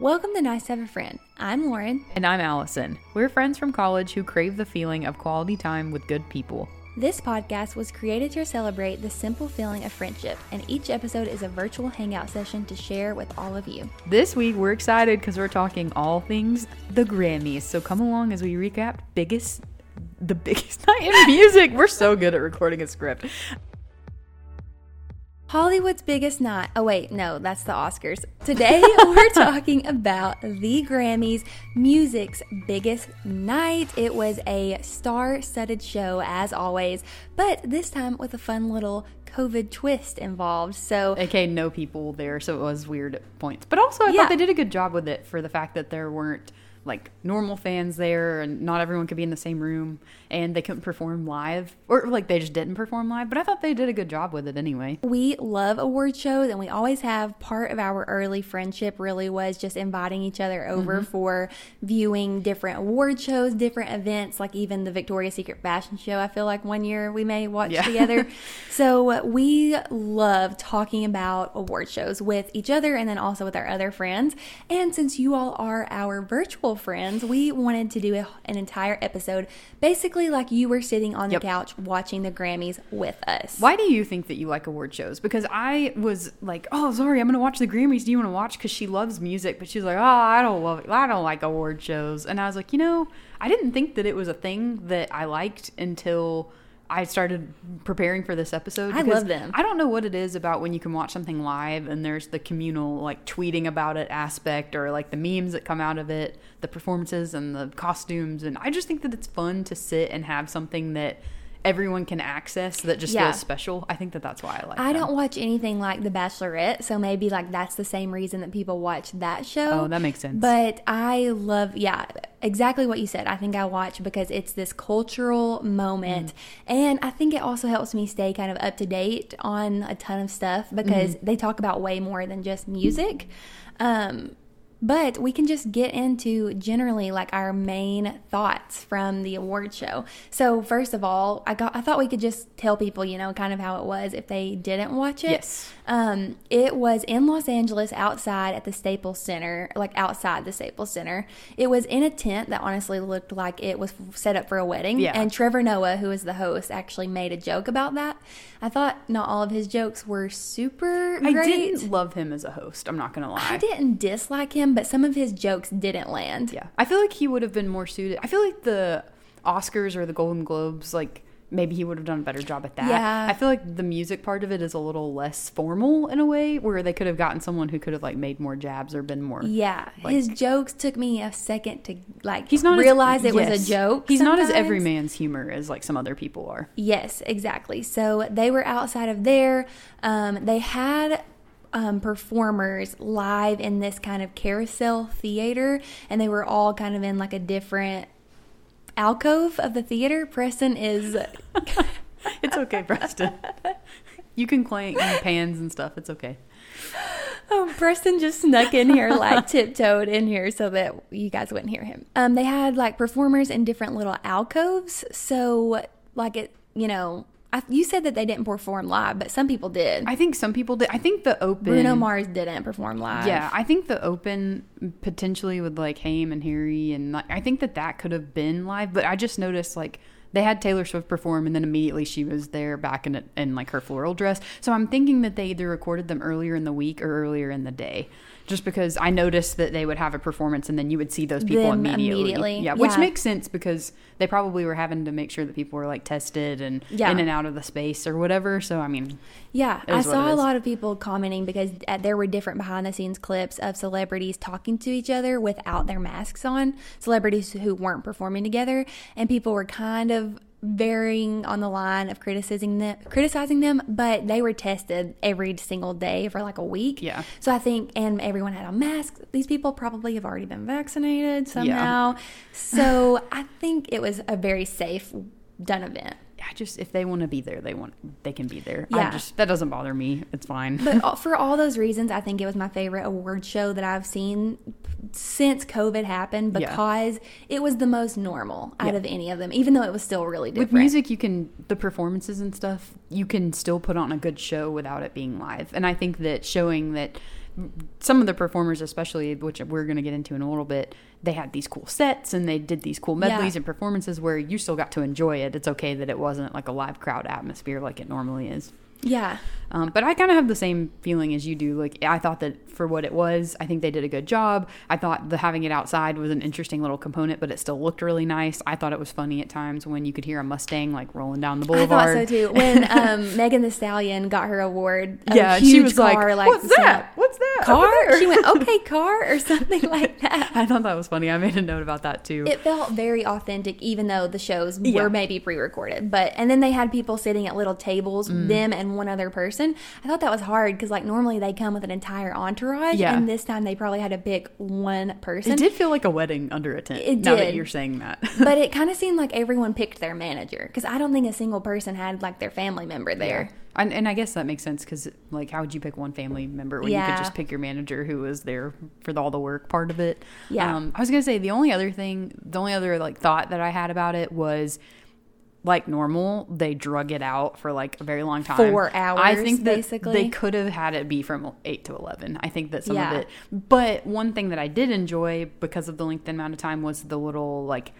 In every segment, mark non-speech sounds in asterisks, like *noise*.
Welcome to Nice to Have a Friend. I'm Lauren. And I'm Allison. We're friends from college who crave the feeling of quality time with good people. This podcast was created to celebrate the simple feeling of friendship, and each episode is a virtual hangout session to share with all of you. This week, we're excited because we're talking all things the Grammys. So come along as we recap biggest, the biggest *laughs* night in music. We're so good at recording a script. Hollywood's biggest night. Oh, wait, no, that's the Oscars. Today, *laughs* we're talking about the Grammys, music's biggest night. It was a star studded show, as always, but this time with a fun little COVID twist involved. So, Okay, no people there, so it was weird at points. But also, I Yeah. thought they did a good job with it for the fact that there weren't like normal fans there and not everyone could be in the same room and they couldn't perform live or like they just didn't perform live but i thought they did a good job with it anyway we love award shows and we always have part of our early friendship really was just inviting each other over mm-hmm. for viewing different award shows, different events, like even the Victoria's Secret fashion show. I feel like one year we may watch Yeah. together. *laughs* so we love talking about award shows with each other and then also with our other friends. And since you all are our virtual friends, we wanted to do a, an entire episode basically like you were sitting on the Yep. couch watching the Grammys with us. Why do you think that you like award shows? Because I was like, oh, sorry, I'm going to watch the Grammys. Do you want to watch? Because she loves music, but she's like, oh, I don't love it. I don't like award shows. And I was like, you know, I didn't think that it was a thing that I liked until I started preparing for this episode. I love them. I don't know what it is about when you can watch something live and there's the communal, like tweeting about it aspect or like the memes that come out of it, the performances and the costumes. And I just think that it's fun to sit and have something that everyone can access that just Yeah. feels special. I think that that's why I like it I them. don't watch anything like The Bachelorette, so maybe like that's the same reason that people watch that show. Oh, that makes sense. But I love, yeah, exactly what you said. I think I watch because it's this cultural moment, Mm-hmm. and I think it also helps me stay kind of up to date on a ton of stuff because Mm-hmm. they talk about way more than just music. Um, but we can just get into generally like our main thoughts from the award show. So first of all, I got I thought we could just tell people, you know, kind of how it was if they didn't watch it. Yes. Um, it was in Los Angeles outside at the Staples Center, like outside the Staples Center. It was in a tent that honestly looked like it was set up for a wedding. Yeah. And Trevor Noah, who is the host, actually made a joke about that. I thought not all of his jokes were super great. I didn't love him as a host. I'm not gonna lie. I didn't dislike him, but some of his jokes didn't land. Yeah, I feel like he would have been more suited. I feel like the Oscars or the Golden Globes, like maybe he would have done a better job at that. Yeah. I feel like the music part of it is a little less formal in a way, where they could have gotten someone who could have like made more jabs or been more. Yeah, Like- his jokes took me a second to like He's not as- realize it was a joke. He's not as sometimes. everyman's humor as like some other people are. Yes, exactly. So they were outside of there. Um, they had um, performers live in this kind of carousel theater, and they were all kind of in like a different alcove of the theater. Preston is. *laughs* It's okay, Preston. you can clank pans and stuff. It's okay. Oh, Preston just snuck in here, like *laughs* tiptoed in here so that you guys wouldn't hear him. Um, they had like performers in different little alcoves. So, like it, you know, I, you said that they didn't perform live, but some people did. I think some people did. I think the open. Bruno Mars didn't perform live. Yeah, I think the open potentially with like Haim and Harry and like, I think that that could have been live, but I just noticed like they had Taylor Swift perform and then immediately she was there back in it in like her floral dress. So I'm thinking that they either recorded them earlier in the week or earlier in the day. Just because I noticed that they would have a performance and then you would see those people Them immediately. immediately, Yeah, which makes sense because they probably were having to make sure that people were like tested and Yeah. in and out of the space or whatever. So I mean, Yeah, I saw a lot of people commenting because uh, there were different behind the scenes clips of celebrities talking to each other without their masks on, celebrities who weren't performing together, and people were kind of varying on the line of criticizing them, criticizing them, but they were tested every single day for like a week. Yeah. So I think, and everyone had a mask These people probably have already been vaccinated somehow. yeah. So I think it was a very safe done event. I just if they want to be there, they want they can be there. Yeah. I just that doesn't bother me. It's fine. But *laughs* for all those reasons, I think it was my favorite award show that I've seen since COVID happened Yeah. because it was the most normal out Yeah. of any of them, even though it was still really different. With music, you can the performances and stuff. You can still put on a good show without it being live. And I think that showing that some of the performers, especially which we're going to get into in a little bit, they had these cool sets and they did these cool medleys Yeah. and performances where you still got to enjoy it. It's okay that it wasn't like a live crowd atmosphere like it normally is. Yeah. Um, but I kind of have the same feeling as you do. Like I thought that for what it was, I think they did a good job. I thought the having it outside was an interesting little component, but it still looked really nice. I thought it was funny at times when you could hear a Mustang like rolling down the boulevard. I thought so too. When *laughs* um, Megan Thee Stallion got her award, a Yeah, she was car, like, "What's that? What's that? Car? She went, okay, *laughs* car, or something like that. I thought that was funny. I made a note about that too. It felt very authentic, even though the shows Yeah. were maybe pre-recorded. But and then they had people sitting at little tables, Mm. them and one other person. I thought that was hard because like normally they come with an entire entourage, Yeah. and this time they probably had to pick one person. it did feel like a wedding under a tent. It now that did. you're saying that. *laughs* but it kind of seemed like everyone picked their manager because I don't think a single person had like their family member there. And, and I guess that makes sense because, like, how would you pick one family member when you could just pick your manager who was there for the, all the work part of it? Yeah. Um, I was gonna say the only other thing, the only other like thought that I had about it was, like normal, they drug it out for like a very long time. Four hours. I think that basically. they could have had it be from eight to eleven. I think that some Yeah. of it. But one thing that I did enjoy because of the length and amount of time was the little like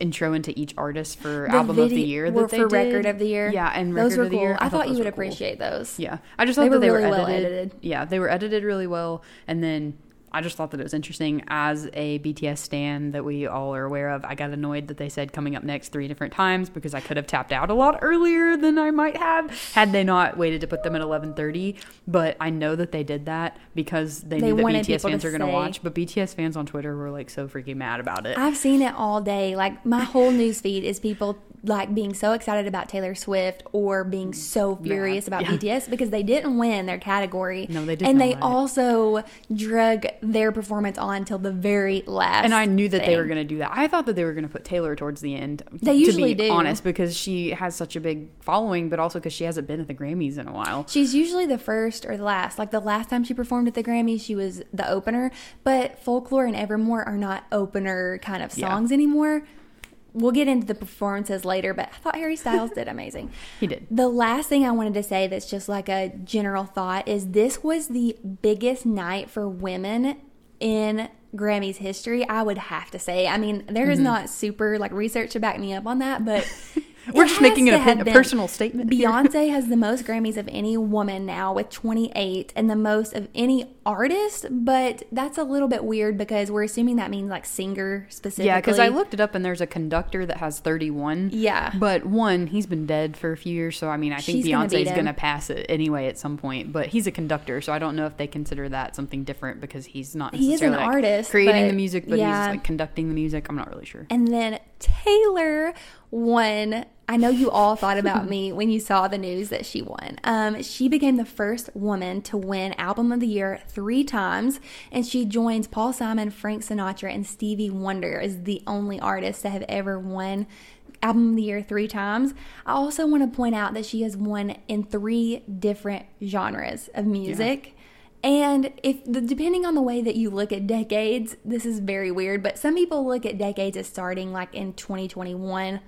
intro into each artist for The album of the year that they for did. record of the year. Yeah, and those record were of the cool. year. I, thought you would cool. appreciate those. Yeah, I just thought They that were they really were well edited. edited. Yeah, they were edited really well, and then I just thought that it was interesting as a BTS stan that we all are aware of. I got annoyed that they said coming up next three different times because I could have tapped out a lot earlier than I might have had they not waited to put them at eleven thirty. But I know that they did that because they, They knew that BTS fans are going to watch. But BTS fans on Twitter were like so freaking mad about it. I've seen it all day. Like my whole news feed is people like being so excited about Taylor Swift or being so furious about Yeah. BTS because they didn't win their category. No, they did And they also drug their performance on till the very last. and I knew that they were going to do that. I thought that they were going to put Taylor towards the end. They usually to be do. honest, because she has such a big following, but also because she hasn't been at the Grammys in a while. She's usually the first or the last. Like the last time she performed at the Grammys, she was the opener. But Folklore and Evermore are not opener kind of Yeah. songs anymore. We'll get into the performances later, but I thought Harry Styles did amazing. *laughs* He did. The last thing I wanted to say that's just like a general thought is this was the biggest night for women in Grammys history. I would have to say. I mean, there is not super like research to back me up on that, but Mm-hmm. *laughs* We're it just making it a, personal statement. Beyonce has the most Grammys of any woman now with 28 and the most of any artist, but that's a little bit weird because we're assuming that means like singer specifically. Yeah, because I looked it up and there's a conductor that has 31. Yeah. But one, he's been dead for a few years, so I mean, I think She's gonna Beyonce's going to pass it anyway at some point. But he's a conductor, so I don't know if they consider that something different because he's not He is an like, artist, creating but the music, but yeah. he's like conducting the music. I'm not really sure. And then Taylor won. I know you all thought about *laughs* me when you saw the news that she won. Um, she became the first woman to win Album of the Year three times, and she joins Paul Simon, Frank Sinatra, and Stevie Wonder as the only artists that have ever won Album of the Year three times. I also want to point out that she has won in three different genres of music. And if the, depending on the way that you look at decades, this is very weird, but some people look at decades as starting like in 2021,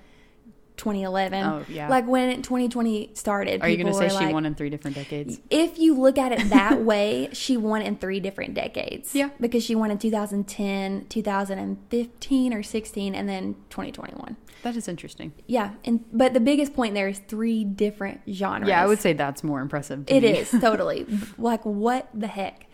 2011. Oh, yeah. Like when 2020 started. Are you going to say she like- won in three different decades? If you look at it that *laughs* way, she won in three different decades. Yeah. Because she won in 2010, 2015 or 16, and then 2021. That is interesting. Yeah. And but the biggest point there is three different genres. Yeah, I would say that's more impressive. It me. is totally *laughs* like what the heck.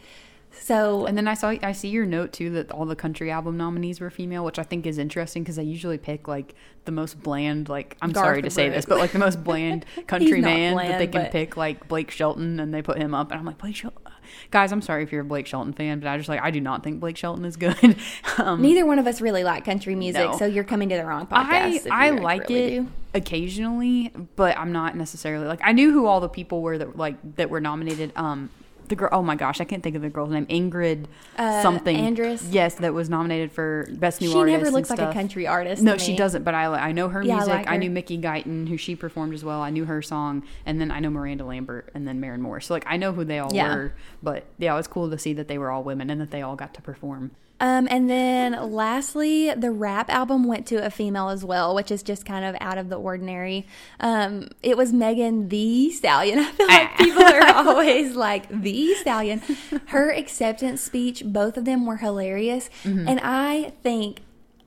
So And then I saw I see your note too that all the country album nominees were female, which I think is interesting because I usually pick like the most bland, like I'm Garth sorry to say this, but like the most bland *laughs* country man that they can but- pick, like Blake Shelton, and they put him up, and I'm like Blake Shelton. Guys, I'm sorry if you're a Blake Shelton fan, but I just like I do not think Blake Shelton is good. *laughs* um, neither one of us really like country music, No. so you're coming to the wrong podcast. I I like really it do. occasionally, but I'm not necessarily like I knew who all the people were that like that were nominated. Um, the girl. Oh my gosh, I can't think of the girl's name. Ingrid Uh, something. Andress? Yes, that was nominated for best new She artist. She never looks like a country artist. No, she doesn't. But I I know her Yeah, I music. like I, knew Mickey Guyton, who she performed as well. I knew her song, and then I know Miranda Lambert, and then Maren Morris. So like I know who they all Yeah. were. But yeah, it was cool to see that they were all women and that they all got to perform. Um, and then lastly, the rap album went to a female as well, which is just kind of out of the ordinary. Um, it was Megan Thee Stallion. *laughs* I feel like people are always like the Stallion. Her acceptance speech, both of them were hilarious. And I think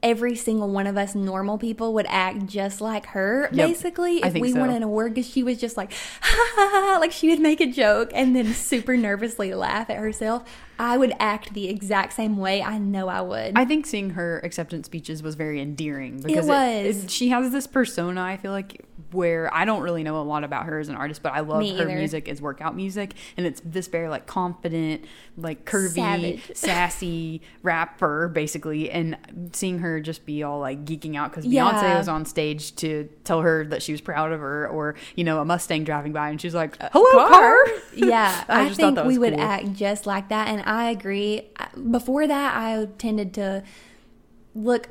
every single one of us normal people would act just like her Yep. basically if we so. won an award because she was just like *laughs* ha, ha, ha, like she would make a joke and then super nervously laugh at herself i would act the exact same way i know i would I think seeing her acceptance speeches was very endearing because was. she has this persona. I feel like where I don't really know a lot about her as an artist, but I love Me her either. music as workout music, and it's this very like confident, like curvy, Savage. *laughs* sassy rapper basically. And seeing her just be all like geeking out because Yeah. Beyonce was on stage to tell her that she was proud of her, or you know a Mustang driving by, and she's like, uh, "Hello, car." yeah *laughs* I i, think we was would act just like that and i agree before that i tended to look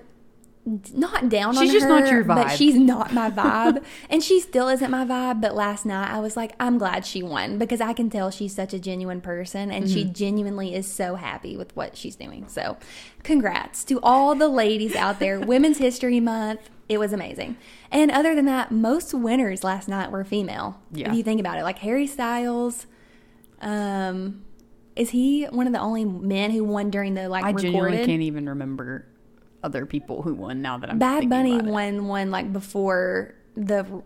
not down on She's just her, not your vibe. but she's *laughs* not my vibe, and she still isn't my vibe. But last night, I was like, I'm glad she won because I can tell she's such a genuine person, and she Mm-hmm. genuinely is so happy with what she's doing. So, congrats to all the ladies out there. *laughs* Women's History Month, it was amazing. And other than that, most winners last night were female. Yeah. If you think about it, like Harry Styles, um, is he one of the only men who won during the like I genuinely can't even remember other people who won. Now that I'm Bad Bunny about it. won one like before the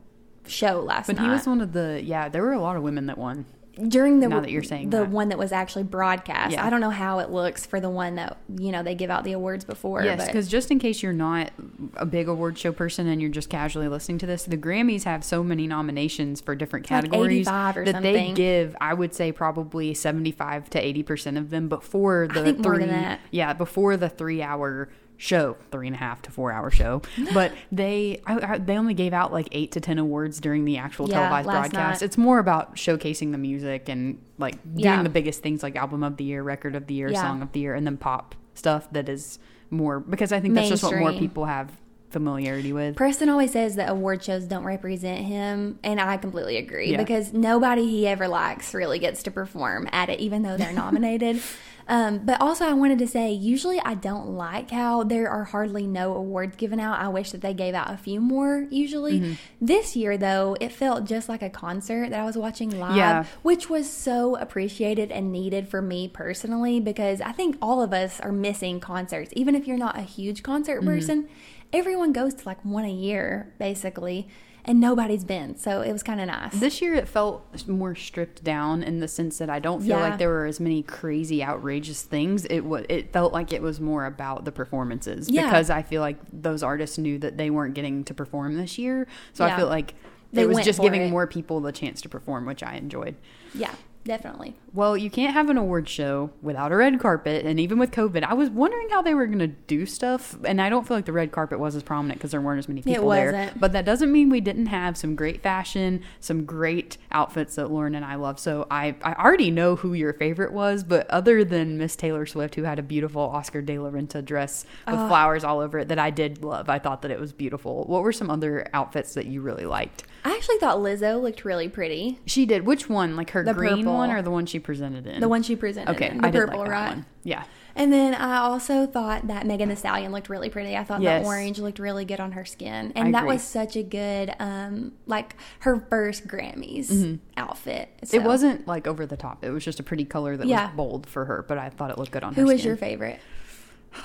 show last But night. But he was one of the yeah. There were a lot of women that won. During the now that you're saying the that. one that was actually broadcast. Yeah. I don't know how it looks for the one that you know they give out the awards before. Yes, because just in case you're not a big award show person and you're just casually listening to this, the Grammys have so many nominations for different like categories 85 or that they give. I would say probably 75 to 80 percent of them before the think more three. than that. Yeah, before the three hour show, three and a half to four hour show. *gasps* but they I, I, they only gave out like eight to ten awards during the actual Yeah, televised broadcast. night. It's more about showcasing the music and like doing Yeah. the biggest things like album of the year, record of the year, Yeah. song of the year, and then pop stuff that is more because I think that's just what more people have familiarity with. Preston always says that award shows don't represent him, and I completely agree Yeah. because nobody he ever likes really gets to perform at it, even though they're *laughs* nominated. Um, but also, I wanted to say, usually I don't like how there are hardly no awards given out. I wish that they gave out a few more. Usually, Mm-hmm. this year though, it felt just like a concert that I was watching live, Yeah. which was so appreciated and needed for me personally because I think all of us are missing concerts, even if you're not a huge concert Mm-hmm. person. Everyone goes to like one a year, basically, and nobody's been. So it was kind of nice. This year it felt more stripped down in the sense that I don't feel Yeah. like there were as many crazy, outrageous things. It was it felt like it was more about the performances Yeah. because I feel like those artists knew that they weren't getting to perform this year. So I Yeah. feel like They it was just giving it. more people the chance to perform, which I enjoyed. yeah, definitely. Well, you can't have an award show without a red carpet, and even with COVID, I was wondering how they were going to do stuff, and I don't feel like the red carpet was as prominent because there weren't as many people there. wasn't. But that doesn't mean we didn't have some great fashion, some great outfits that Lauren and I love. So I, I already know who your favorite was, but other than Miss Taylor Swift, who had a beautiful Oscar de la Renta dress with Oh. flowers all over it that I did love, I thought that it was beautiful. What were some other outfits that you really liked? I actually thought Lizzo looked really pretty. She did. Which one? Like her The green purple. One or the one she presented in? The one she presented. Okay, in, the I purple, like right? one. Yeah. And then I also thought that Megan Thee Stallion looked really pretty. I thought Yes. the orange looked really good on her skin. I And that agree. was such a good um like her first Grammys outfit. So, Mm-hmm. It wasn't like over the top. It was just a pretty color that Yeah. was bold for her, but I thought it looked good on Who her. was skin. your favorite?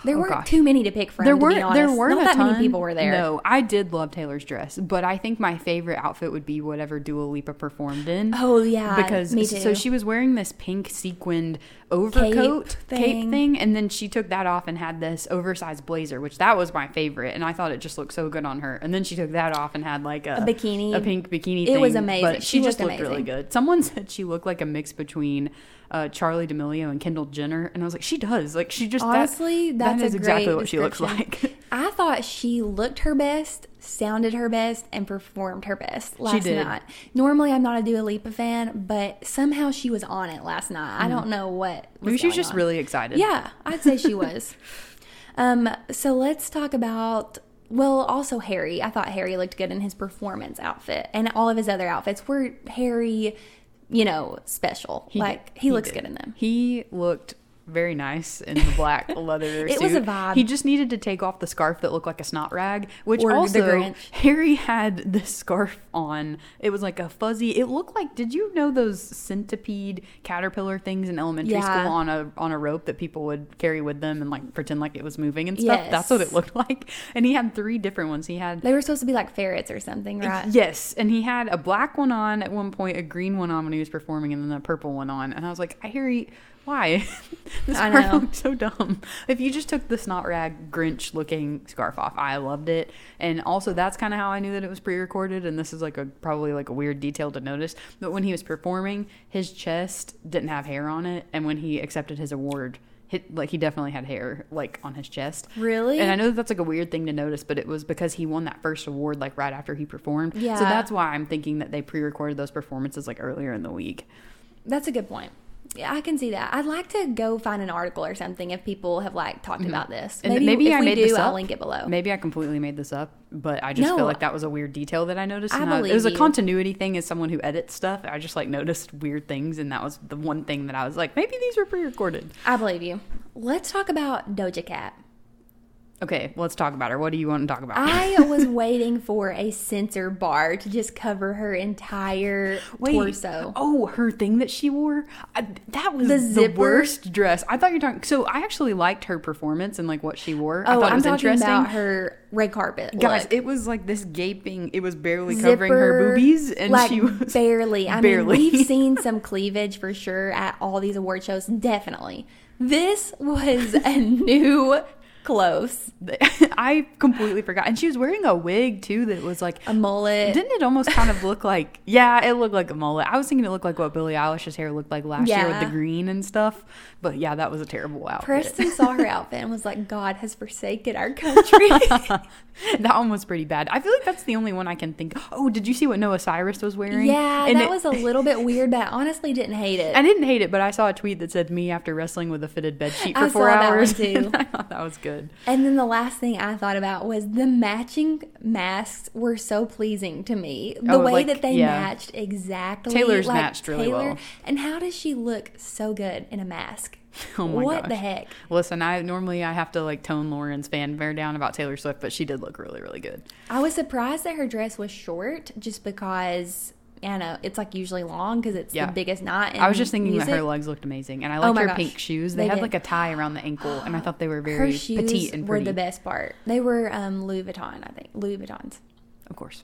There Oh, weren't gosh. too many to pick from. There weren't. There weren't Not that many people were there. No, I did love Taylor's dress, but I think my favorite outfit would be whatever Dua Lipa performed in. Oh yeah, because me so she was wearing this pink sequined overcoat Cape cape thing. thing. and then she took that off and had this oversized blazer which that was my favorite and i thought it just looked so good on her and then she took that off and had like a, A bikini. a pink bikini thing. It was amazing. but she, She just looked looked really good someone *laughs* said she looked like a mix between uh, charli d'amelio and kendall jenner and i was like she does like she just that- Honestly, that's that is exactly what she looks like *laughs* I thought she looked her best, sounded her best, and performed her best last did. night. Normally, I'm not a Dua Lipa fan, but somehow she was on it last night. I don't know what. Was maybe she was just on. really excited Yeah, I'd say she was. *laughs* um, so let's talk about. Well, also Harry. I thought Harry looked good in his performance outfit, and all of his other outfits were Harry, you know, special. He like did. he, looks did. good in them. He looked very nice in the black *laughs* leather It suit. was a vibe. He just needed to take off the scarf that looked like a snot rag, which Or the also. Harry had this scarf on. It was like a fuzzy. It looked like. Did you know those centipede caterpillar things in elementary Yeah. school on a on a rope that people would carry with them and like pretend like it was moving and stuff? Yes. That's what it looked like. And he had three different ones. He had They were supposed to be like ferrets or something, right? Yes, and he had a black one on at one point, a green one on when he was performing, and then a purple one on. And I was like, I Harry, why? *laughs* this I scarf know. looks so dumb. If you just took the snot rag Grinch looking scarf off, I loved it. And also, that's kind of how I knew that it was pre-recorded. And this is like a probably like a weird detail to notice. But when he was performing, his chest didn't have hair on it, and when he accepted his award. Hit, like he definitely had hair like on his chest Really? and I know that that's like a weird thing to notice, but it was because he won that first award like right after he performed. Yeah. So that's why I'm thinking that they pre-recorded those performances like earlier in the week. That's a good point. Yeah, I can see that. I'd like to go find an article or something if people have like talked about this. Mm-hmm. Maybe, maybe I made do, this I'll link it below. Maybe I completely made this up, but I just No. feel like that was a weird detail that I noticed. I and it was believe a you. continuity thing as someone who edits stuff. I just like noticed weird things, and that was the one thing that I was like, maybe these were pre-recorded. I believe you. Let's talk about Doja Cat. Okay, let's talk about her. What do you want to talk about? I *laughs* was waiting for a censor bar to just cover her entire Wait. torso. Oh, her thing that she wore. I, that was The the, worst dress. I thought you were talking. So I actually liked her performance and like what she wore. I Oh, thought it I'm was talking interesting. about her red carpet. Guys, look. it was like this gaping. It was barely covering her boobies, and like she was *laughs* barely. I barely. mean, we've *laughs* seen some cleavage for sure at all these award shows. Definitely, this was a new close. *laughs* I completely forgot. And she was wearing a wig too that was like. A mullet. Didn't it almost kind of look like? *laughs* Yeah, it looked like a mullet. I was thinking it looked like what Billie Eilish's hair looked like last year with the green and stuff. But yeah, that was a terrible outfit. Preston saw her outfit and was like, "God has forsaken our *laughs* country." that one was pretty bad. I feel like that's the only one I can think. Oh, did you see what Noah Cyrus was wearing? yeah, And that it- was a little bit weird, but I honestly didn't hate it. I didn't hate it, but I saw a tweet that said me after wrestling with a fitted bed sheet for I four saw that one hours. too. I thought that was good. And then the last thing I thought about was the matching masks were so pleasing to me. The Oh, way like, that they yeah. matched exactly. Taylor's like matched really well. And how does she look so good in a mask? *laughs* Oh my god. what gosh. the heck? Listen, I normally I have to like tone Lauren's fanfare down about Taylor Swift, but she did look really, really good. I was surprised that her dress was short just because, Know, it's like usually long because it's Yeah. the biggest knot. I was just thinking music. that her legs looked amazing, and I Oh liked my her gosh. pink shoes. They, They had did. like a tie around the ankle, and I thought they were very petite and pretty. were the best part. They were um, Louis Vuitton, I think. Louis Vuittons. Of course.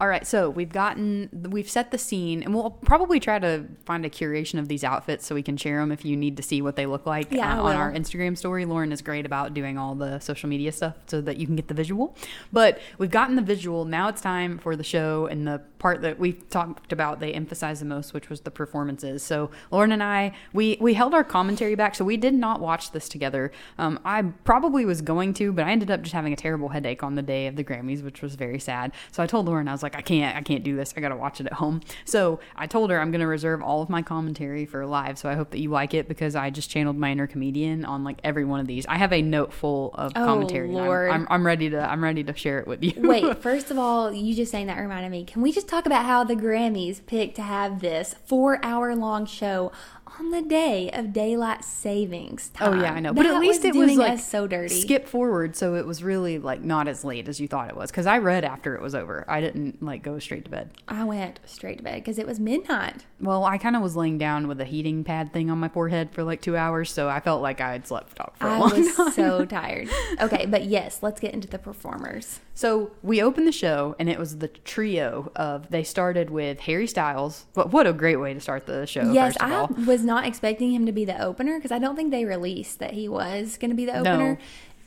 All right, so we've gotten, we've set the scene, and we'll probably try to find a curation of these outfits so we can share them if you need to see what they look like Yeah, uh, on our Instagram story. Lauren is great about doing all the social media stuff so that you can get the visual. But we've gotten the visual. Now it's time for the show and the part that we've talked about. They emphasized the most, which was the performances. So Lauren and I, we we held our commentary back, so we did not watch this together. Um, I probably was going to, but I ended up just having a terrible headache on the day of the Grammys, which was very sad. So I told Lauren, I was like, I can't, I can't do this. I got to watch it at home. So I told her I'm going to reserve all of my commentary for live. So I hope that you like it because I just channeled my inner comedian on like every one of these. I have a note full of Oh, commentary. and I'm- Lord. I'm, I'm ready to, I'm ready to share it with you. Wait, *laughs* first of all, you just saying that reminded me. Can we just talk about how the Grammys picked to have this four hour long show on the day of daylight savings Oh yeah, I know. But at least it was like so dirty. skip forward, so it was really like not as late as you thought it was. Because I read after it was over. I didn't like go straight to bed. I went straight to bed because it was midnight. Well, I kind of was laying down with a heating pad thing on my forehead for like two hours, so I felt like I had slept off for a I long was so *laughs* tired. Okay, but yes, let's get into the performers. So we opened the show, and it was the trio of. They started with Harry Styles. But what a great way to start the show! yes, I all. was not expecting him to be the opener because I don't think they released that he was going to be the No. opener.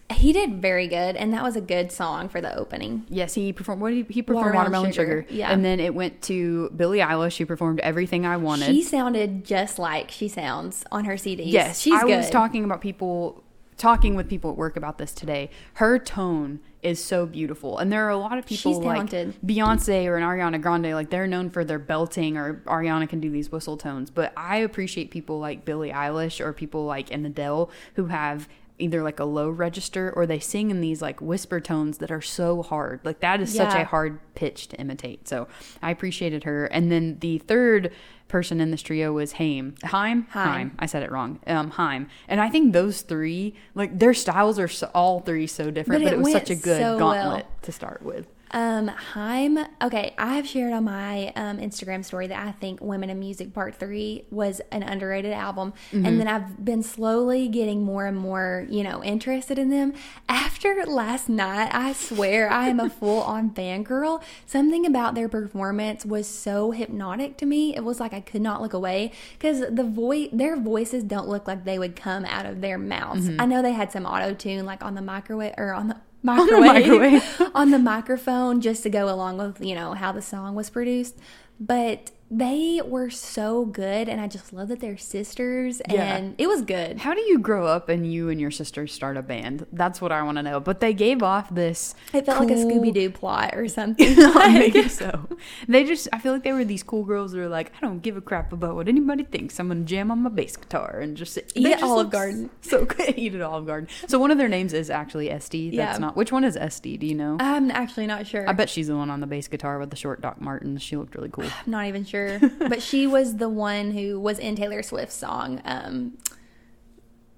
He did very good, and that was a good song for the opening. Yes, he performed. What did he, he performed? Watermelon Watermelon, Sugar. Sugar. Yeah. and then it went to Billie Eilish, She performed "Everything I Wanted." She sounded just like she sounds on her CDs. Yes, she's I good. was talking about people talking with people at work about this today. Her tone is so beautiful, and there are a lot of people She's like talented. Beyonce or an Ariana Grande. Like they're known for their belting, or Ariana can do these whistle tones. But I appreciate people like Billie Eilish or people like in Adele who have either like a low register or they sing in these like whisper tones that are so hard. Like that is such a hard pitch to imitate. So I appreciated her. And then the third person in this trio was Haim. Haim? Haim. I said it wrong. Um, Haim. And I think those three, like their styles are so, all three so different, But but, it it was such a good so gauntlet well. to start with. Um, Haim. Okay, I have shared on my um, Instagram story that I think "Women in Music" Part Three was an underrated album, Mm-hmm. and then I've been slowly getting more and more, you know, interested in them. After last night, I swear I am a *laughs* full-on fangirl. Something about their performance was so hypnotic to me. It was like I could not look away because the voice, their voices don't look like they would come out of their mouths. Mm-hmm. I know they had some auto tune, like on the microwave or on the microwave, microwave. *laughs* on the microphone just to go along with you know how the song was produced but they were so good and i just love that they're sisters Yeah. and it was good How do you grow up and you and your sisters start a band? That's what I want to know. But they gave off this. it felt like a scooby-doo plot or something *laughs* Maybe *laughs* so. They just, I feel like they were these cool girls that are like, I don't give a crap about what anybody thinks. I'm gonna jam on my bass guitar and just sit. Eat they at just Olive Garden. *laughs* So good. Eat at Olive Garden. So one of their names is actually Este. That's Yeah. not. Which one is Este? Do you know? i'm actually not sure I bet she's the one on the bass guitar with the short Doc Martens. She looked really cool. *sighs* i'm not even sure *laughs* but she was the one who was in taylor swift's song um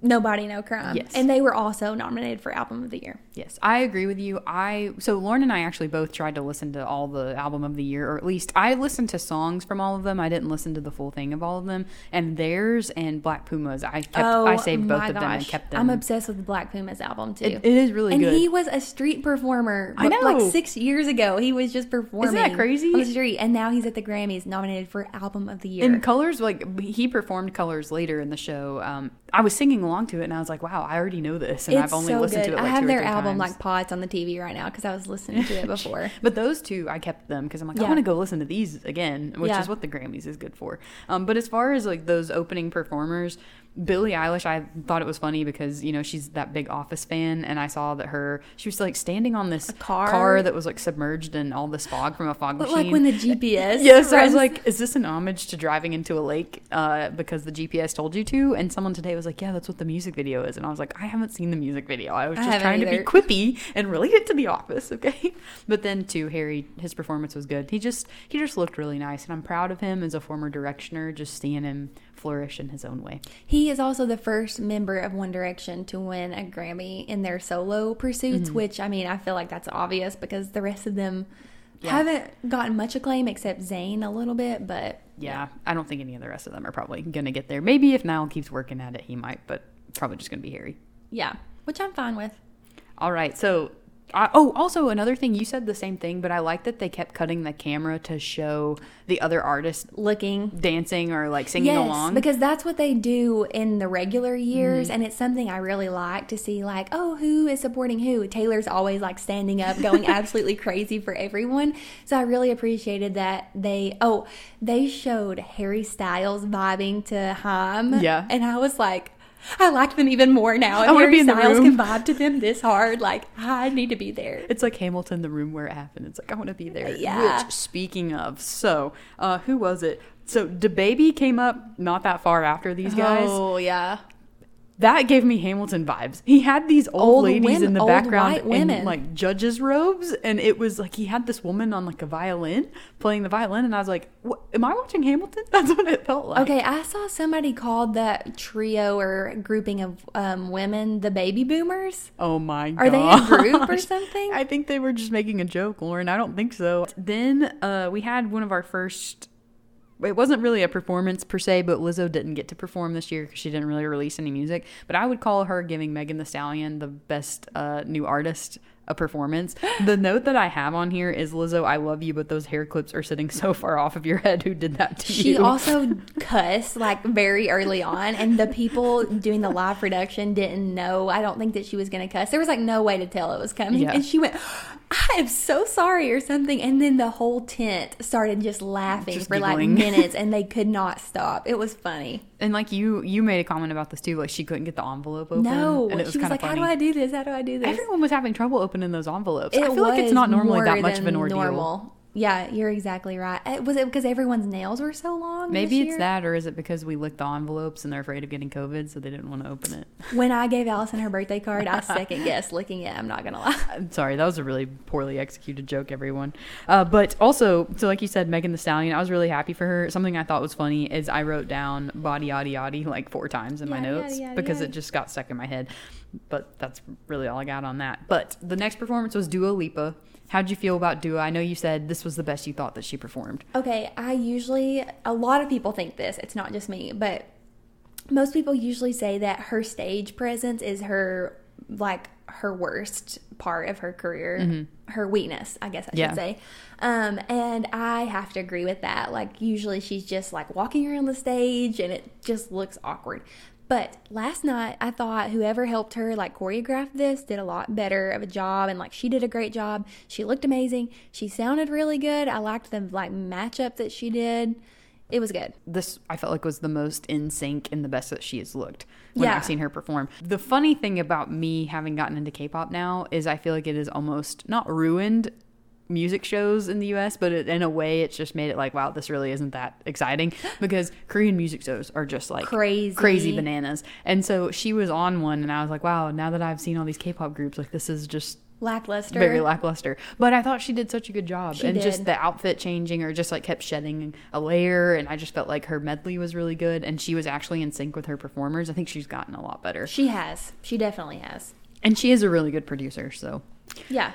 nobody no crime Yes. and they were also nominated for album of the year Yes, I agree with you. I so Lauren and I actually both tried to listen to all the album of the year, or at least I listened to songs from all of them. I didn't listen to the full thing of all of them. And theirs and Black Pumas, I kept. I saved both Oh my of them and kept them. i'm obsessed with the black pumas album too It, it is really and good. And he was a street performer. I know. Like six years ago, he was just performing. Isn't that crazy? On the street, and now he's at the Grammys, nominated for Album of the Year. And colors, like he performed colors later in the show. Um, I was singing along to it, and I was like, "Wow, I already know this," and it's I've only so listened good. to it. Like I have their album times. like pods on the TV right now because I was listening to it *laughs* before. But those two, I kept them because I'm like, I want to go listen to these again, which Yeah. is what the Grammys is good for. Um, but as far as like those opening performers, Billie Eilish, I thought it was funny because you know she's that big Office fan, and I saw that her she was like standing on this car? that was like submerged in all this fog from a fog But machine. like when the GPS. *laughs* Yes, I was like, is this an homage to driving into a lake uh, because the GPS told you to? And someone today was like, yeah, that's what the music video is. And I was like, I haven't seen the music video. I was just haven't trying to be quippy and relate it to The Office, okay? *laughs* But then too, Harry, his performance was good. He just he just looked really nice, and I'm proud of him as a former directioner. Just seeing him flourish in his own way. He is also the first member of One Direction to win a Grammy in their solo pursuits, Mm-hmm. which I mean, I feel like that's obvious because the rest of them Yeah. haven't gotten much acclaim except Zayn a little bit, but Yeah, I don't think any of the rest of them are probably gonna get there. Maybe if Niall keeps working at it, he might, but probably just gonna be Harry. yeah, which I'm fine with. All right. So, I, oh, also another thing, you said the same thing, but I like that they kept cutting the camera to show the other artists Looking dancing or like singing yes, along. because that's what they do in the regular years, Mm-hmm. and it's something I really like to see. Like, oh, who is supporting who? Taylor's always like standing up, going *laughs* absolutely crazy for everyone. So I really appreciated that they. Oh, they showed Harry Styles vibing to Haim. Yeah. and I was like. I like them even more now. If I Harry be in the Styles room. can vibe to them this hard, like I need to be there. it's like Hamilton, the room where it happened. It's like I want to be there. Yeah. Which, speaking of, so uh, who was it? So DaBaby came up not that far after these guys. Oh yeah, That gave me Hamilton vibes. He had these old, Old ladies women- in the background in like judges' robes, and it was like he had this woman on like a violin playing the violin, and I was like, "Am I watching Hamilton?" *laughs* That's what it felt like. Okay, I saw somebody called that trio or grouping of um, women the baby boomers. Oh my god. Are they a group or *laughs* something? I think they were just making a joke, Lauren. I don't think so. Then uh, we had one of our first. It wasn't really a performance per se, but Lizzo didn't get to perform this year because she didn't really release any music. But I would call her giving Megan Thee Stallion the best uh, new artist a performance. The note that I have on here is Lizzo, I love you, but those hair clips are sitting so far off of your head. Who did that to She you? She also *laughs* cussed like very early on, and the people doing the live production didn't know. I don't think that she was going to cuss. There was like no way to tell it was coming, Yeah. and she went, "I am so sorry" or something, and then the whole tent started just laughing Just for giggling. like *laughs* minutes, and they could not stop. It was funny. And like you, you made a comment about this too. Like she couldn't get the envelope open. No, and it was she was like, of "How do I do this? How do I do this?" Everyone was having trouble opening those envelopes. It I feel like it's not normally that much of an ordeal. Normal. Yeah, you're exactly right. Uh, Was it because everyone's nails were so long? Maybe it's that, or is it because we licked the envelopes and they're afraid of getting COVID, so they didn't want to open it? *laughs* When I gave Allison her birthday card, I *laughs* second guessed licking it. I'm not gonna lie. I'm sorry, that was a really poorly executed joke, everyone. Uh, but also, so like you said, Megan Thee Stallion, I was really happy for her. Something I thought was funny is I wrote down body yaddy yaddy like four times in my notes because it just got stuck in my head. But that's really all I got on that. But the next performance was Dua Lipa. How'd you feel about Dua? I know you said this was the best you thought that she performed. Okay, I usually a lot of people think this. It's not just me, but most people usually say that her stage presence is her like her worst part of her career, her weakness, I guess I should Yeah. say. Um, and I have to agree with that. Like usually she's just like walking around the stage and it just looks awkward. But last night I thought whoever helped her like choreograph this did a lot better of a job and like she did a great job. She looked amazing. She sounded really good. I liked the like matchup that she did. It was good. this I felt like was the most in sync and the best that she has looked when Yeah. I've seen her perform. The funny thing about me having gotten into K-pop now is I feel like it is almost not ruined music shows in the US, but it, in a way it's just made it like wow, this really isn't that exciting *gasps* because Korean music shows are just like Crazy. crazy bananas. And so she was on one and I was like, wow, now that I've seen all these K-pop groups, like this is just Lackluster. very lackluster. But I thought she did such a good job. She and just the outfit changing or just like kept shedding a layer. And I just felt like her medley was really good. And she was actually in sync with her performers. I think she's gotten a lot better. She has. She definitely has. And she is a really good producer. So Yeah.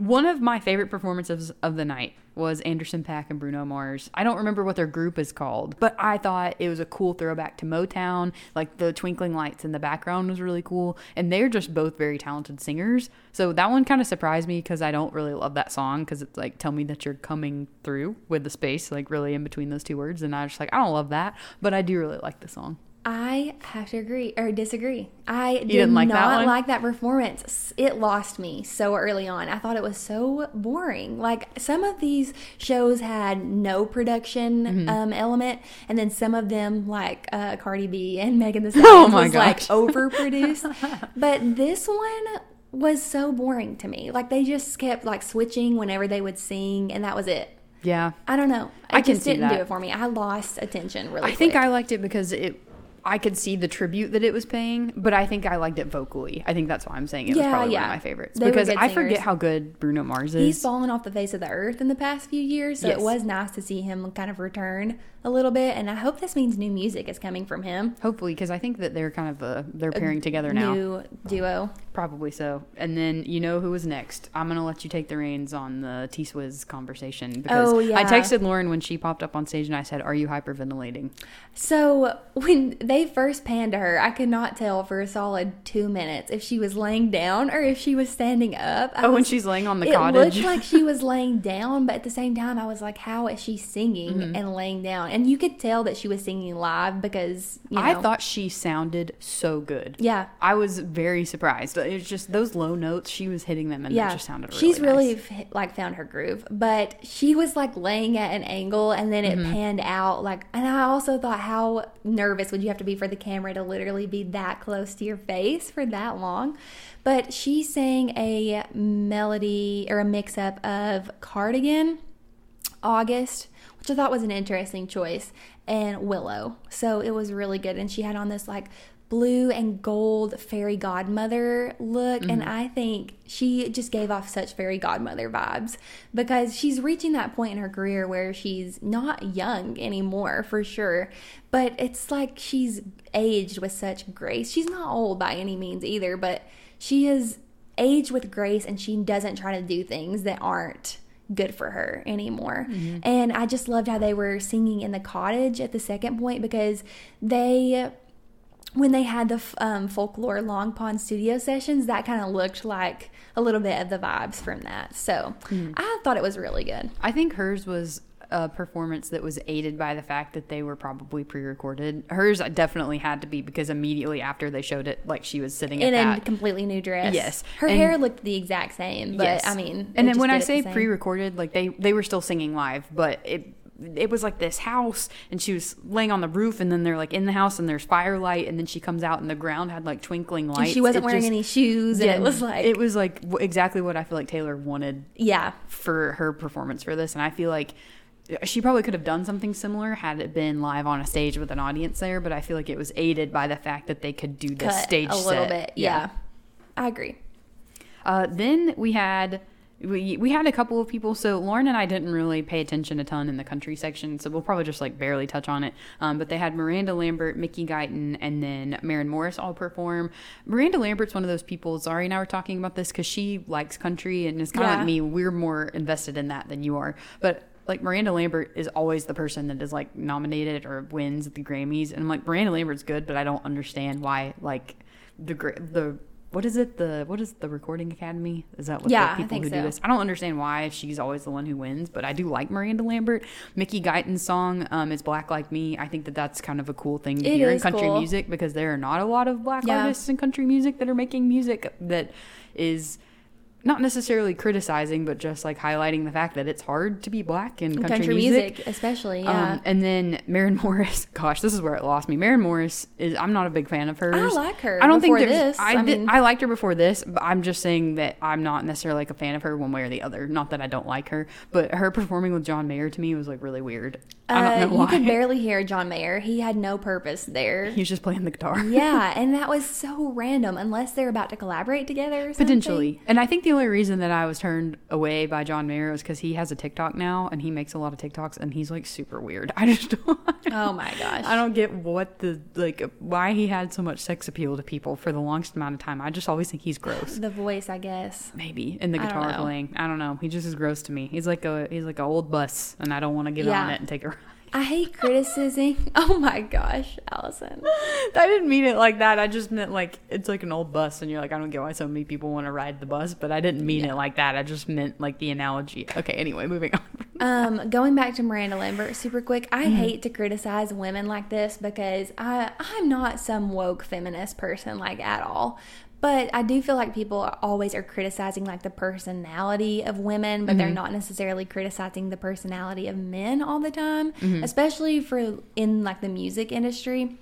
One of my favorite performances of the night was Anderson .Paak and Bruno Mars. I don't remember what their group is called, but I thought it was a cool throwback to Motown. Like the twinkling lights in the background was really cool, and they're just both very talented singers. So that one kind of surprised me because I don't really love that song because it's like tell me that you're coming through with the space like really in between those two words, and I just like I don't love that, but I do really like the song. I have to agree or disagree. I did didn't like not that like that performance. It lost me so early on. I thought it was so boring. Like some of these shows had no production Mm-hmm. um, element, and then some of them, like uh, Cardi B and Megan Thee *laughs* Stallion, Oh my was like *laughs* overproduced. but this one was so boring to me. Like they just kept like switching whenever they would sing, and that was it. Yeah, I don't know. It I just didn't that. do it for me. I lost attention really. I think. I liked it because it. I could see the tribute that it was paying, but I think I liked it vocally. I think that's why I'm saying it was Yeah, probably one of my favorites They because I forget how good Bruno Mars is. He's fallen off the face of the earth in the past few years, so Yes. it was nice to see him kind of return a little bit. And I hope this means new music is coming from him. Hopefully, because I think that they're kind of uh, they're pairing together now. New duo. Probably so. And then you know who was next. I'm gonna let you take the reins on the T Swizz conversation because Oh, I texted Lauren when she popped up on stage and I said, "Are you hyperventilating?" So when they first panned to her, I could not tell for a solid two minutes if she was laying down or if she was standing up. I Oh, when she's laying on the it cottage. looked like she *laughs* was laying down, but at the same time, I was like, "How is she singing Mm-hmm. and laying down?" And you could tell that she was singing live because you know, I thought she sounded so good. yeah, I was very surprised. It's just those low notes she was hitting them and yeah, it just sounded really she's really nice. f- like found her groove. But she was like laying at an angle, and then it Mm-hmm. panned out. Like, and I also thought, how nervous would you have to be for the camera to literally be that close to your face for that long? But she sang a melody or a mix up of Cardigan, August, thought was an interesting choice, and Willow. So it was really good. And she had on this like blue and gold fairy godmother look. And mm-hmm. I think she just gave off such fairy godmother vibes because she's reaching that point in her career where she's not young anymore, for sure. But it's like she's aged with such grace. She's not old by any means either, but she is aged with grace and she doesn't try to do things that aren't good for her anymore. And I just loved how they were singing in the cottage at the second point because they when they had the um, folklore Long Pond studio sessions, that kind of looked like a little bit of the vibes from that. So I thought it was really good. I think hers was a performance that was aided by the fact that they were probably pre-recorded. Hers definitely had to be because immediately after they showed it, like she was sitting In a that. completely new dress. Yes. Her And- hair looked the exact same, but Yes. I mean, and then when I say pre-recorded, like they they were still singing live, but it it was like this house and she was laying on the roof and then they're like in the house and there's firelight and then she comes out and the ground had like twinkling lights. And she wasn't It wearing just- any shoes, and it was like, it was like exactly what I feel like Taylor wanted yeah, for her performance for this and I feel like she probably could have done something similar had it been live on a stage with an audience there, but I feel like it was aided by the fact that they could do the cut stage a little set. bit. Yeah. I agree. Uh, then we had we, we had a couple of people. So Lauren and I didn't really pay attention a ton in the country section, so we'll probably just like barely touch on it. Um, but they had Miranda Lambert, Mickey Guyton, and then Maren Morris all perform. Miranda Lambert's one of those people. Zari and I were talking about this because she likes country and is kind of Yeah. like me. We're more invested in that than you are, but. Like Miranda Lambert is always the person that is like nominated or wins at the Grammys, and I'm like Miranda Lambert's good, but I don't understand why like the the what is it the what is the Recording Academy? Is that what Yeah, the people who so. do this? I don't understand why she's always the one who wins, but I do like Miranda Lambert. Mickey Guyton's song um, is "Black Like Me." I think that that's kind of a cool thing to It hear in country cool. music because there are not a lot of black Yeah. artists in country music that are making music that is not necessarily criticizing, but just like highlighting the fact that it's hard to be black in country, Country, music. music. especially. Yeah. Um, and then Maren *laughs* Morris, gosh, this is where it lost me. Maren Morris is I'm not a big fan of hers. I like her I don't think this. I, I mean- I liked her before this, but I'm just saying that I'm not necessarily like a fan of her one way or the other. Not that I don't like her, but her performing with John Mayer to me was like really weird. I don't Uh, know you could barely *laughs* hear John Mayer. He had no purpose there. he was just playing the guitar. yeah, and that *laughs* was so random. Unless they're about to collaborate together, or something. Potentially. And I think the only reason that I was turned away by John Mayer was because he has a TikTok now and he makes a lot of TikToks and he's like super weird. *laughs* I just don't. Oh my gosh. I don't get what the like why he had so much sex appeal to people for the longest amount of time. I just always think he's gross. The voice, I guess. Maybe in the guitar know. playing. I don't know. He just is gross to me. He's like a he's like an old bus, and I don't want to get on it and take a ride. I hate criticism. *laughs* Oh my gosh, Allison. I didn't mean it like that. I just meant like it's like an old bus, and you're like, I don't get why so many people want to ride the bus, but I didn't mean it like that. I just meant like the analogy. Okay, anyway, moving on. *laughs* Um, going back to Miranda Lambert, super quick. I Mm-hmm. hate to criticize women like this because I I'm not some woke feminist person like at all. But I do feel like people are always are criticizing like the personality of women, but Mm-hmm. they're not necessarily criticizing the personality of men all the time, Mm-hmm. especially for in like the music industry.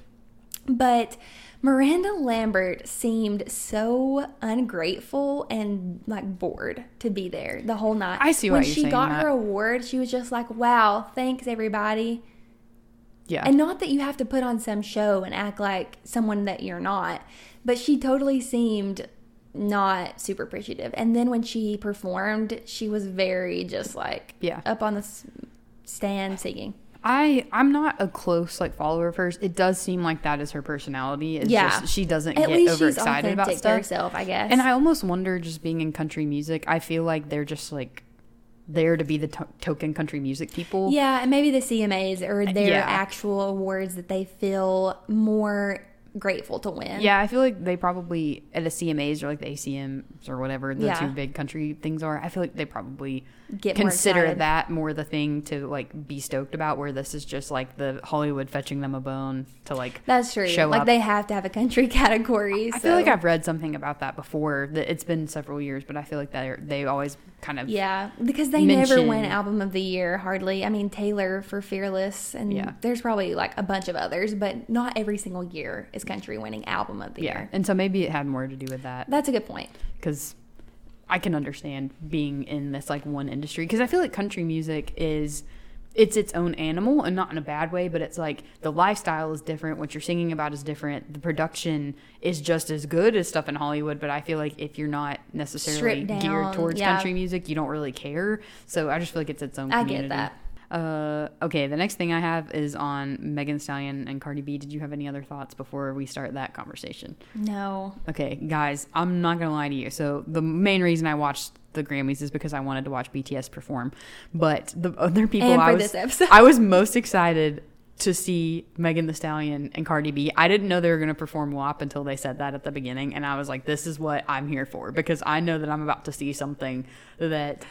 But Miranda Lambert seemed so ungrateful and like bored to be there the whole night. I see when she got that. her award, she was just like, "Wow, thanks everybody." Yeah, And not that you have to put on some show and act like someone that you're not, but she totally seemed not super appreciative. And then when she performed, she was very just like Yeah. up on the stand singing. I I'm not a close like follower of hers. It does seem like that is her personality. It's Yeah. just she doesn't At get overexcited about stuff. herself, I guess. And I almost wonder, just being in country music, I feel like they're just like there to be the to- token country music people. Yeah, and maybe the CMAs or their Yeah. actual awards that they feel more grateful to win. Yeah, I feel like they probably at the CMAs or like the ACMs or whatever the Yeah. two big country things are. I feel like they probably Get consider excited. that more the thing to like be stoked about. Where this is just like the Hollywood fetching them a bone to like That's true. show like up. they have to have a country *laughs* category. I feel like I've read something about that before. That it's been several years, but I feel like they they always kind of Yeah, because they never mention- win album of the year hardly. I mean Taylor for Fearless and Yeah. there's probably like a bunch of others, but not every single year country winning album of the yeah. year. And so maybe it had more to do with that. That's a good point. because I can understand being in this like one industry because I feel like country music is it's its own animal and not in a bad way, but it's like the lifestyle is different. What you're singing about is different. The production is just as good as stuff in Hollywood, but I feel like if you're not necessarily geared towards yeah. country music, you don't really care. So I just feel like it's its own. I Community. get that. Uh, okay, the next thing I have is on Megan Thee Stallion and Cardi B. Did you have any other thoughts before we start that conversation? No. Okay, guys, I'm not gonna lie to you. So the main reason I watched the Grammys is because I wanted to watch BTS perform. But the other people I was this episode. I was most excited to see Megan Thee Stallion and Cardi B. I didn't know they were gonna perform WAP until they said that at the beginning, and I was like, this is what I'm here for because I know that I'm about to see something that.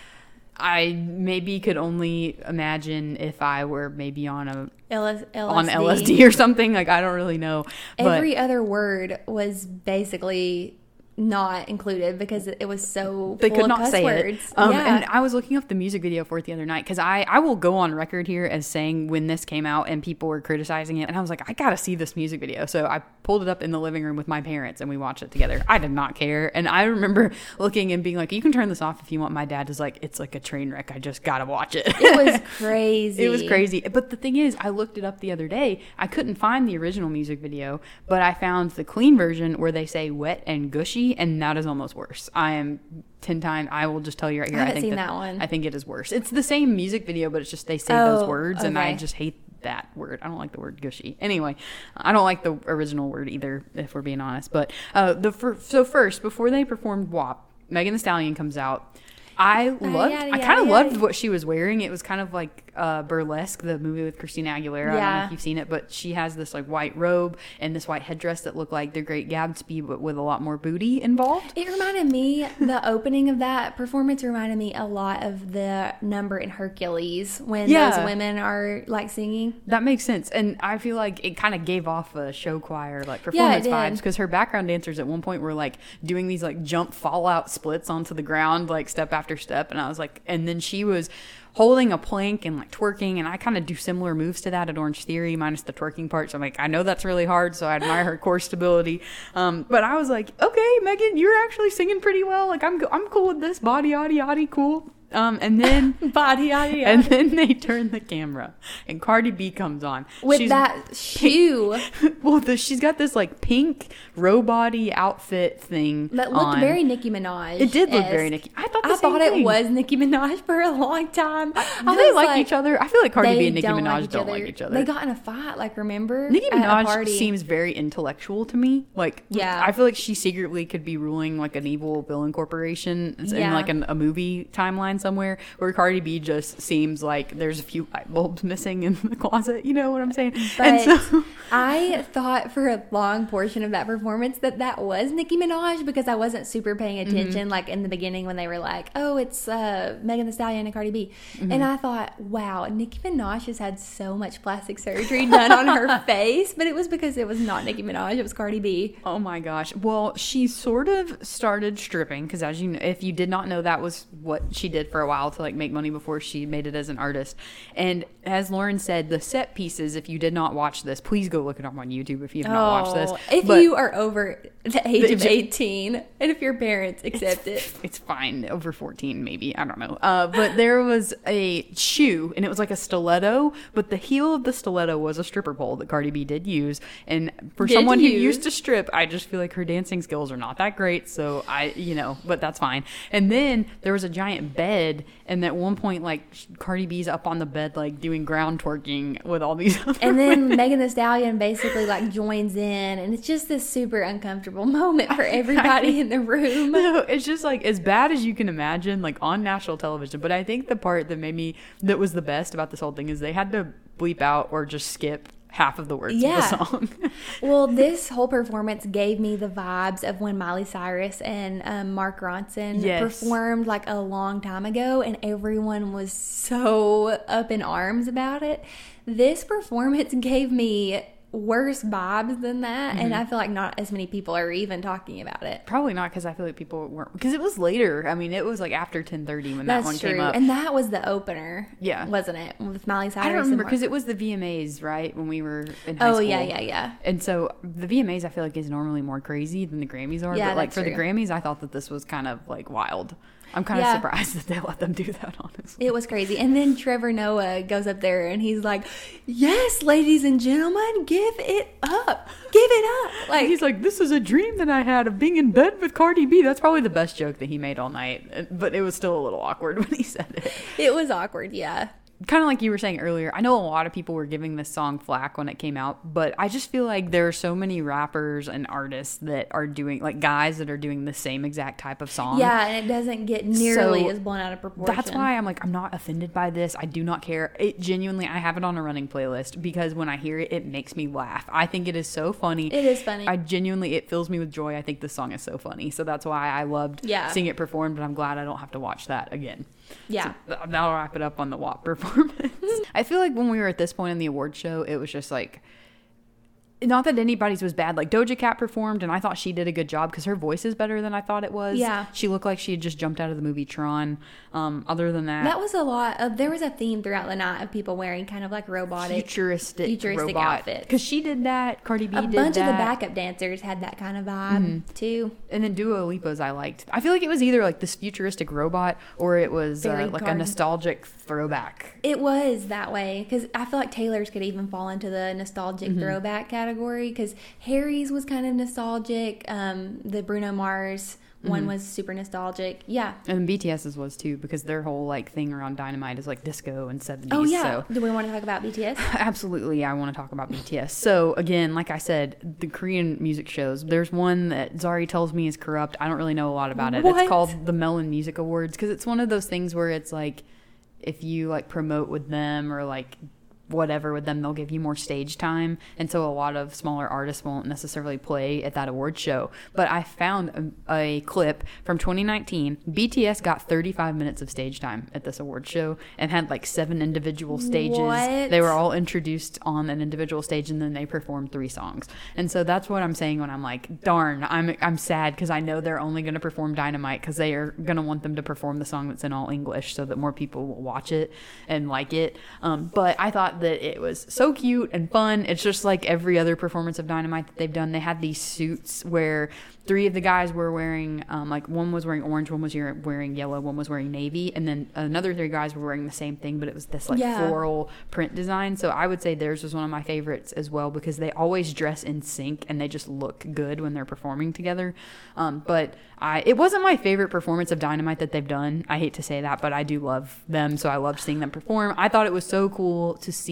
I maybe could only imagine if I were maybe on a LS- LSD. on LSD or something. Like I don't really know. But Every other word was basically not included because it was so they could not say words. it. Um, yeah. And I was looking up the music video for it the other night because I, I will go on record here as saying when this came out and people were criticizing it, and I was like, I gotta see this music video. So I pulled it up in the living room with my parents and we watched it together. I did not care, and I remember *laughs* looking and being like, "You can turn this off if you want." My dad is like, "It's like a train wreck. I just gotta watch it." it was crazy. *laughs* It was crazy. But the thing is, I looked it up the other day. I couldn't find the original music video, but I found the clean version where they say wet and gushy, and that is almost worse. I am 10 times, I will just tell you right here. I haven't think seen that one. I think it is worse. It's the same music video, but it's just they say Oh, those words, and I just hate that word. I don't like the word gushy. Anyway, I don't like the original word either, if we're being honest. But uh, the fir- so first, before they performed WAP, Megan Thee Stallion comes out. I loved. yada, I kind of yada, loved what she was wearing. It was kind of like uh, burlesque, the movie with Christina Aguilera. I don't know if you've seen it, but she has this like white robe and this white headdress that looked like the Great Gatsby, but with a lot more booty involved. It reminded me, the *laughs* opening of that performance reminded me a lot of the number in Hercules when Yeah. those women are like singing. That makes sense, and I feel like it kind of gave off a show choir like performance vibes because her background dancers at one point were like doing these like jump fallout splits onto the ground like step after step, and I was like, and then she was holding a plank and like twerking, and I kind of do similar moves to that at Orange Theory minus the twerking part. So I'm like, I know that's really hard, so I admire her core stability. Um, but I was like, okay, Megan, you're actually singing pretty well. Like I'm I'm cool with this. Body, yaddy, yaddy, cool. Um, and then *laughs* Body, yada, yada. and then they turn the camera, and Cardi B comes on With She's- that shoe *laughs* well, the, she's got this like pink row body outfit thing that looked on. very Nicki Minaj. It did look very Nicki. I thought I thought it was Nicki Minaj for a long time. I Do they was like, each other? I feel like Cardi B and Nicki Minaj like don't like each other. They got in a fight, like remember? Nicki Minaj seems very intellectual to me. Like, Yeah. I feel like she secretly could be ruling like an evil villain corporation in like an, a movie timeline somewhere. Where Cardi B just seems like there's a few light bulbs missing in the closet. You know what I'm saying? But *laughs* I thought for a long portion of that performance that that was Nicki Minaj because I wasn't super paying Mm-hmm. attention like in the beginning when they were like, oh, it's uh, Megan Thee Stallion and Cardi B. Mm-hmm. And I thought, wow, Nicki Minaj has had so much plastic surgery done on her *laughs* face, but it was because it was not Nicki Minaj, it was Cardi B. Oh my gosh. Well, she sort of started stripping because, as you know, if you did not know, that was what she did for a while to like make money before she made it as an artist. And as Lauren said, the set pieces. If you did not watch this, please go look it up on YouTube if you have not watched this. Oh, If But you are over the age The of 18 and if your parents accept it. *laughs* it's fine over 14 maybe i don't know uh, but there was a shoe and it was like a stiletto but the heel of the stiletto was a stripper pole that cardi b did use and for Did someone who used to strip i just feel like her dancing skills are not that great so i you know but that's fine and then there was a giant bed and at one point like cardi b's up on the bed like doing ground twerking with all these *laughs* And then Megan Thee Stallion basically like joins in, and it's just this super uncomfortable *laughs* moment for everybody in the room. No, it's just like as bad as you can imagine, like on national television. But I think the part that made me that was the best about this whole thing is they had to bleep out or just skip half of the words Yeah. of the song. *laughs* Well, this whole performance gave me the vibes of when Miley Cyrus and um, Mark Ronson Yes. performed like a long time ago, and everyone was so up in arms about it. This performance *laughs* gave me worse vibes than that, and Mm-hmm. I feel like not as many people are even talking about it. Probably not because I feel like people weren't because it was later. I mean, it was like after ten thirty when that That's one true, came up. and that was the opener. Yeah. wasn't it with Miley Cyrus? I don't remember because it was the VMAs, right? When we were in high Oh school. yeah, yeah, yeah. And so the VMAs, I feel like, is normally more crazy than the Grammys are. Yeah, but like for the. Grammys, I thought that this was kind of like wild. I'm kind of surprised that they let them do that. Honestly, It was crazy. And then Trevor Noah goes up there and he's like, Yes, ladies and gentlemen, give it up. Give it up. Like, he's like, "This is a dream that I had of being in bed with Cardi B." That's probably the best joke that he made all night. But it was still a little awkward *laughs* when he said it. it was awkward, yeah. Kind of like you were saying earlier, I know a lot of people were giving this song flack when it came out, but I just feel like there are so many rappers and artists that are doing, like guys that are doing the same exact type of song. Yeah, and it doesn't get nearly So, as blown out of proportion. That's why I'm like, I'm not offended by this. I do not care. It genuinely, I have it on a running playlist because when I hear it, it makes me laugh. I think it is so funny. It is funny. I genuinely, it fills me with joy. I think the song is so funny. So that's why I loved Yeah. seeing it performed, but I'm glad I don't have to watch that again. Yeah. So that'll wrap it up on the WAP performance. *laughs* I feel like when we were at this point in the award show, it was just like not that anybody's was bad. Like Doja Cat performed, and I thought she did a good job because her voice is better than I thought it was. Yeah. she looked like she had just jumped out of the movie Tron. Um, other than that, That was a lot of. There was a theme throughout the night of people wearing kind of like robotic. futuristic, futuristic robot. outfits. Because she did that. Cardi B a did bunch that. Mm-hmm. of the backup dancers had that kind of vibe too. And then Dua Lipa's I liked. I feel like it was either like this futuristic robot or it was uh, like a nostalgic throwback. It was that way because I feel like Taylor's could even fall into the nostalgic Mm-hmm. throwback category because Harry's was kind of nostalgic. Um, the Bruno Mars one Mm-hmm. was super nostalgic. Yeah. And BTS's was too because their whole like thing around Dynamite is like disco and 70s. Oh yeah. So Do we want to talk about BTS? *laughs* Absolutely, I want to talk about BTS. So again, like I said, the Korean music shows. There's one that Zari tells me is corrupt. I don't really know a lot about it. What? It's called the Melon Music Awards because it's one of those things where it's like if you like promote with them or like whatever with them, they'll give you more stage time. And so a lot of smaller artists won't necessarily play at that award show. But I found a, a clip from 2019. BTS got 35 minutes of stage time at this award show and had like seven individual stages. What? They were all introduced on an individual stage and then they performed three songs. And so that's what I'm saying when I'm like, darn, I'm I'm sad because I know they're only going to perform Dynamite because they are going to want them to perform the song that's in all English so that more people will watch it and like it. Um, but I thought that it was so cute and fun. It's just like every other performance of Dynamite that they've done. They had these suits where three of the guys were wearing um, like one was wearing orange, one was wearing yellow, one was wearing navy, and then another three guys were wearing the same thing, but it was this like Yeah. floral print design. So I would say theirs was one of my favorites as well because they always dress in sync and they just look good when they're performing together. Um, but I it wasn't my favorite performance of Dynamite that they've done. I hate to say that, but I do love them, so I loved seeing them perform. I thought it was so cool to see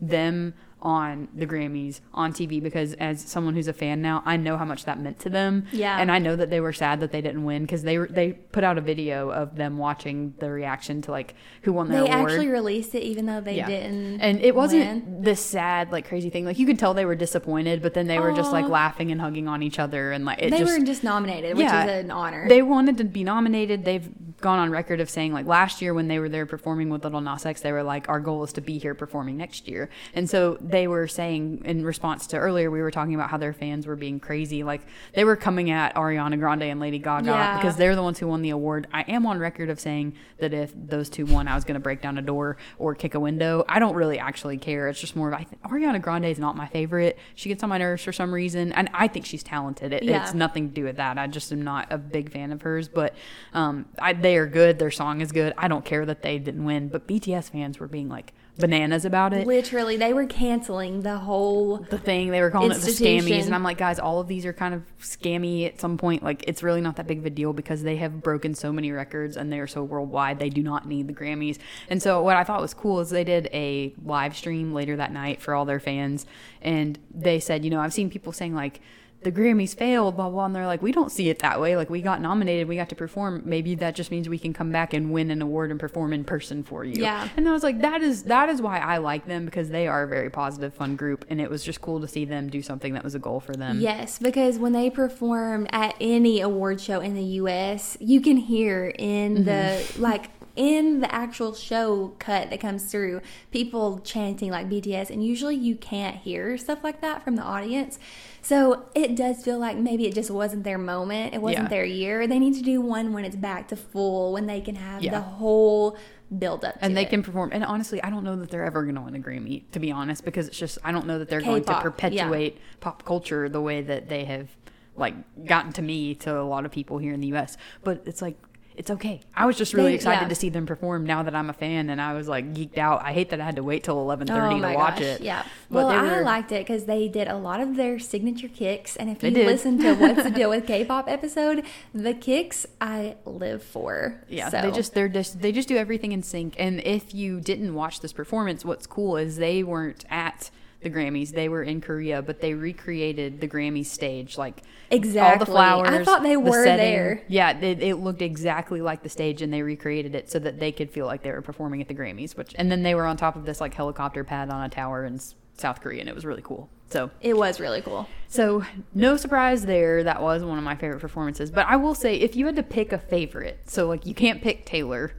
them on the Grammys on TV because as someone who's a fan now, I know how much that meant to them. Yeah. And I know that they were sad that they didn't win because they were they put out a video of them watching the reaction to like who won their award. They award. actually released it even though they Yeah. didn't. And it wasn't win. this sad, like crazy thing. Like you could tell they were disappointed, but then they were just like laughing and hugging on each other, and like it They just were just nominated, which Yeah. is an honor. they wanted to be nominated. They've gone on record of saying like last year when they were there performing with Lil Nas X, they were like, our goal is to be here performing next year. And so they were saying in response to earlier we were talking about how their fans were being crazy, like they were coming at Ariana Grande and Lady Gaga Yeah. because they're the ones who won the award. I am on record of saying that if those two won, I was going to break down a door or kick a window. I don't really actually care. It's just more of I th- Ariana Grande is not my favorite. She gets on my nerves for some reason, and I think she's talented. It, Yeah. It's nothing to do with that. I just am not a big fan of hers, but um, I, they are good. Their song is good. I don't care that they didn't win, but BTS fans were being like bananas about it. Literally, they were canceling the whole. The thing they were calling it the scammies, and I'm like, guys, all of these are kind of scammy at some point. Like, it's really not that big of a deal because they have broken so many records and they are so worldwide. They do not need the Grammys. And so, what I thought was cool is they did a live stream later that night for all their fans, and they said, you know, I've seen people saying like the Grammys failed, blah blah, and they're like, we don't see it that way. Like we got nominated, we got to perform. Maybe that just means we can come back and win an award and perform in person for you. Yeah. And I was like, that is that is why I like them because they are a very positive, fun group, and it was just cool to see them do something that was a goal for them. Yes, because when they performed at any award show in the U.S., you can hear in the mm-hmm. like in the actual show cut that comes through people chanting like BTS, and usually you can't hear stuff like that from the audience. So it does feel like maybe it just wasn't their moment. It wasn't Yeah. their year. They need to do one when it's back to full, when they can have Yeah. the whole build up. And they it. can perform. And honestly, I don't know that they're ever going to win a Grammy, to be honest, because it's just I don't know that they're going to K-pop, yeah. perpetuate pop culture the way that they have like gotten to me to a lot of people here in the U.S. But it's like it's okay. I was just really They- excited yeah. to see them perform now that I'm a fan, and I was like geeked out. I hate that I had to wait till 11:30 Oh to watch gosh, it. Yeah. But well, they I liked it because they did a lot of their signature kicks, and if you did. listen to "What's the Deal *laughs* with K-pop" episode, the kicks I live for. Yeah, So- they just they're just they just do everything in sync. And if you didn't watch this performance, what's cool is they weren't at the Grammys; they were in Korea, but they recreated the Grammys stage, like exactly all the flowers. I thought they were setting. there. Yeah, it, it looked exactly like the stage, and they recreated it so that they could feel like they were performing at the Grammys. Which, and then they were on top of this like helicopter pad on a tower in South Korea, and it was really cool. So it was really cool. so, no surprise there. That was one of my favorite performances. But I will say, if you had to pick a favorite, so like you can't pick Taylor,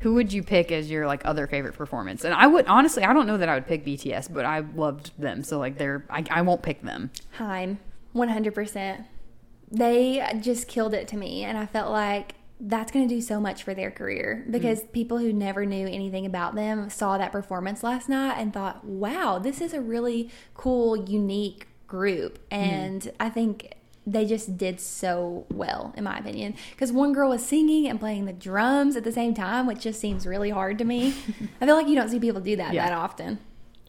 Who would you pick as your like other favorite performance? And I would honestly, I don't know that I would pick BTS, but I loved them, so like they're I, I won't pick them. Haim, 100%. They just killed it to me, and I felt like that's going to do so much for their career because Mm. people who never knew anything about them saw that performance last night and thought, wow, this is a really cool, unique group. Mm. And I think they just did so well, in my opinion. Because one girl was singing and playing the drums at the same time, which just seems really hard to me. *laughs* I feel like you don't see people do that Yeah. that often.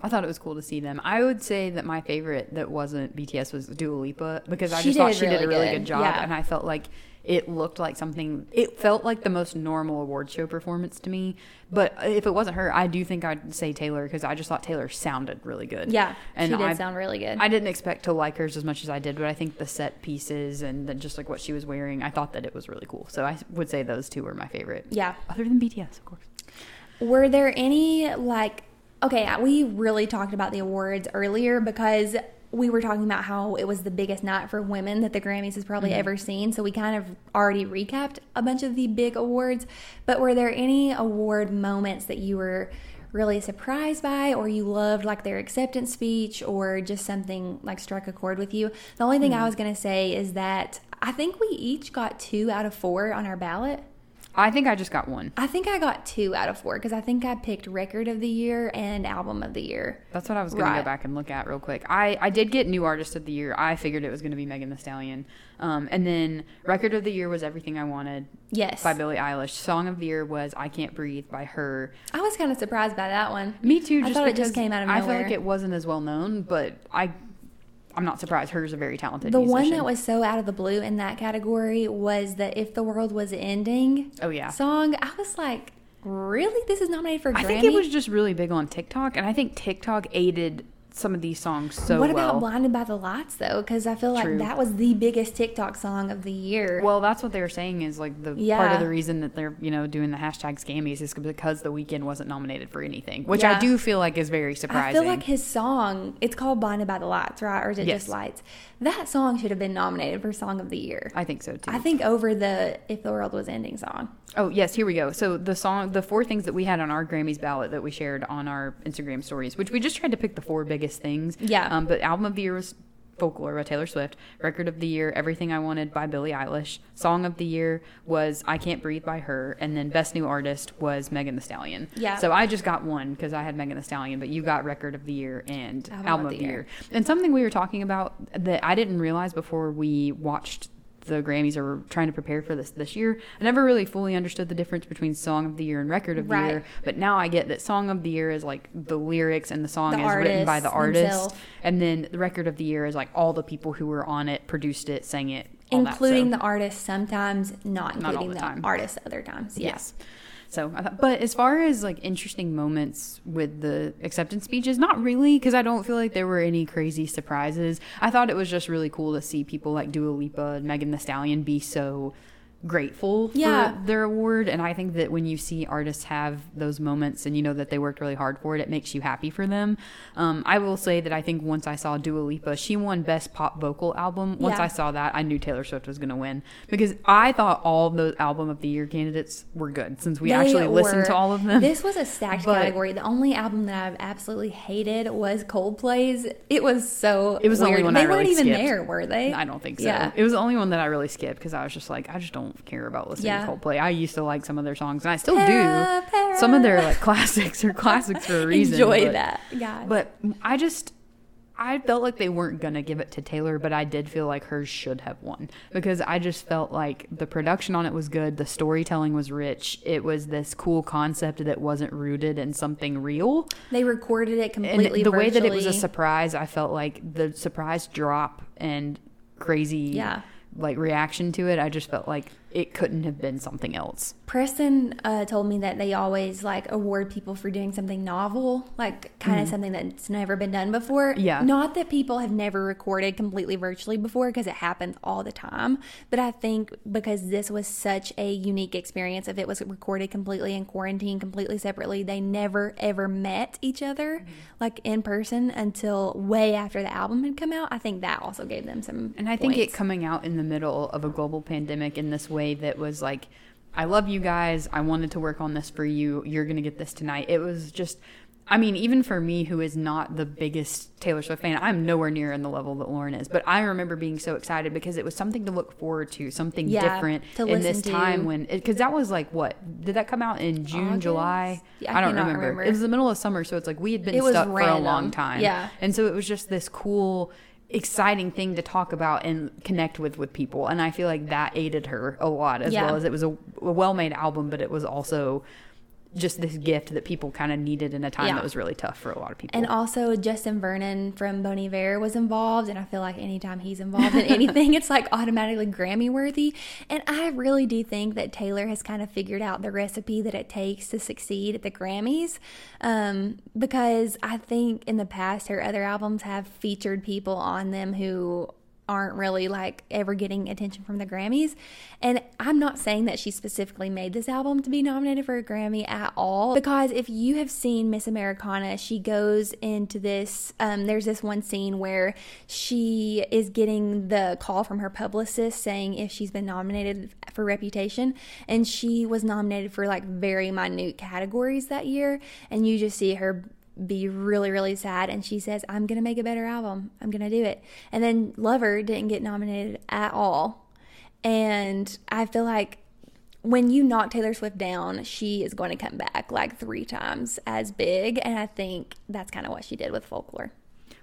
I thought it was cool to see them. I would say that my favorite that wasn't BTS was Dua Lipa because I She just thought she did a really good, good, job, yeah. and I felt like it looked like something. It felt like the most normal award show performance to me. But if it wasn't her, I do think I'd say Taylor because I just thought Taylor sounded really good. Yeah, and she did I, sound really good. I didn't expect to like hers as much as I did, but I think the set pieces and then just like what she was wearing, I thought that it was really cool. So I would say those two were my favorite. yeah. Other than BTS, of course. Were there any like okay, we really talked about the awards earlier because we were talking about how it was the biggest night for women that the Grammys has probably mm-hmm. ever seen. So we kind of already recapped a bunch of the big awards. But were there any award moments that you were really surprised by or you loved like their acceptance speech or just something like struck a chord with you? The only thing I mm-hmm. was going to say is that I think we each got 2 out of 4 on our ballot. I think I just got one. I think I got two out of four because I think I picked record of the year and album of the year. That's what I was going to go back and look at real quick. I, I did get new artist of the year. I figured it was going to be Megan Thee Stallion. Um, and then record of the year was Everything I Wanted Yes. by Billie Eilish. Song of the year was I Can't Breathe by her. I was kind of surprised by that one. Me too. I Just thought it just came out of nowhere. I feel like it wasn't as well known, but I I'm not surprised. Hers a very talented. The one that was so out of the blue in that category was the If the World Was Ending Oh yeah. song. I was like, really? This is nominated for a I Grammy? think it was just really big on TikTok, and I think TikTok aided some of these songs so what well. about Blinded by the Lights, though? Because I feel like True. that was the biggest TikTok song of the year. Well, that's what they were saying is like the part of the reason that they're you know doing the hashtag scammies is because the Weeknd wasn't nominated for anything, which I do feel like is very surprising. I feel like his song, it's called Blinded by the Lights, right? Or is it Yes. just Lights? That song should have been nominated for Song of the Year. I think so too. I think over the If the World Was Ending song. Oh yes, here we go. So the song, the four things that we had on our Grammys ballot that we shared on our Instagram stories, which we just tried to pick the four biggest things. Yeah. Um, but album of the year was Folklore by Taylor Swift. Record of the year, Everything I Wanted by Billie Eilish. Song of the year was I Can't Breathe by her, and then Best New Artist was Megan Thee Stallion. Yeah. So I just got one because I had Megan Thee Stallion, but you got Record of the Year and Album, of the year. And something we were talking about that I didn't realize before we watched the Grammys are trying to prepare for this this year. I never really fully understood the difference between Song of the Year and Record of the Right. Year, but now I get that Song of the Year is like the lyrics and the song The is written by the artist, themselves. and then the Record of the Year is like all the people who were on it, produced it, sang it, including that, so. the artist sometimes, not Not including the the, artist other times. Yeah. Yes. So, I thought, but as far as like interesting moments with the acceptance speeches, not really, because I don't feel like there were any crazy surprises. I thought it was just really cool to see people like Dua Lipa and Megan Thee Stallion be so grateful Yeah. for their award. And I think that when you see artists have those moments and you know that they worked really hard for it, it makes you happy for them. Um, I will say that I think once I saw Dua Lipa, she won Best Pop Vocal Album. Once Yeah. I saw that, I knew Taylor Swift was going to win because I thought all the album of the year candidates were good since we They actually listened to all of them. This was a stacked But- category. The only album that I've absolutely hated was Coldplay's. It was so. It was the only one They I really weren't even skipped. there, were they? I don't think so. Yeah. It was the only one that I really skipped because I was just like, I just don't care about listening Yeah. to Coldplay. I used to like some of their songs, and I still Para, do. para. Some of their like classics are classics for a reason. *laughs* Enjoy but- that, guys. But I just, I felt like they weren't gonna give it to Taylor, but I did feel like hers should have won because I just felt like the production on it was good, the storytelling was rich, it was this cool concept that wasn't rooted in something real, they recorded it and completely. the way that it was a surprise, I felt like the surprise drop and crazy, Yeah. like reaction to it, I just felt like it couldn't have been something else. Preston uh, told me that they always like award people for doing something novel, like kind of something that's never been done before. Mm-hmm. Yeah. Not that people have never recorded completely virtually before, because it happens all the time. But I think because this was such a unique experience, if it was recorded completely in quarantine, completely separately, they never ever met each other Mm-hmm. like in person until way after the album had come out. I think that also gave them some. And I think it coming out in the middle of a global pandemic in this way that was like I love you guys. I wanted to work on this for you. You're going to get this tonight. It was just, I mean, even for me, who is not the biggest Taylor Swift fan, I'm nowhere near in the level that Lauren is. But I remember being so excited because it was something to look forward to, something Yeah, different to in this to. time when, because that was like what? Did that come out in June, August? July? Yeah, I I don't remember. remember. It was the middle of summer, so it's like we had been It stuck for a long time. Yeah. And so it was just this cool, exciting thing to talk about and connect with with people. And I feel like that aided her a lot as Yeah. well as it was a, a well made album, but it was also just this gift that people kind of needed in a time Yeah. that was really tough for a lot of people. And also, Justin Vernon from Bon Iver was involved, and I feel like anytime he's involved in anything, *laughs* it's like automatically Grammy worthy. And I really do think that Taylor has kind of figured out the recipe that it takes to succeed at the Grammys, um, because I think in the past her other albums have featured people on them who aren't really like ever getting attention from the Grammys. And I'm not saying that she specifically made this album to be nominated for a Grammy at all. Because if you have seen Miss Americana, she goes into this, um, there's this one scene where she is getting the call from her publicist saying if she's been nominated for Reputation. And she was nominated for like very minute categories that year. And you just see her be really really sad. And she says i'm gonna make a better album. I'm gonna do it. And then lover didn't get nominated at all. And i feel like when you knock taylor swift down she is going to come back like three times as big. And i think that's kind of what she did with folklore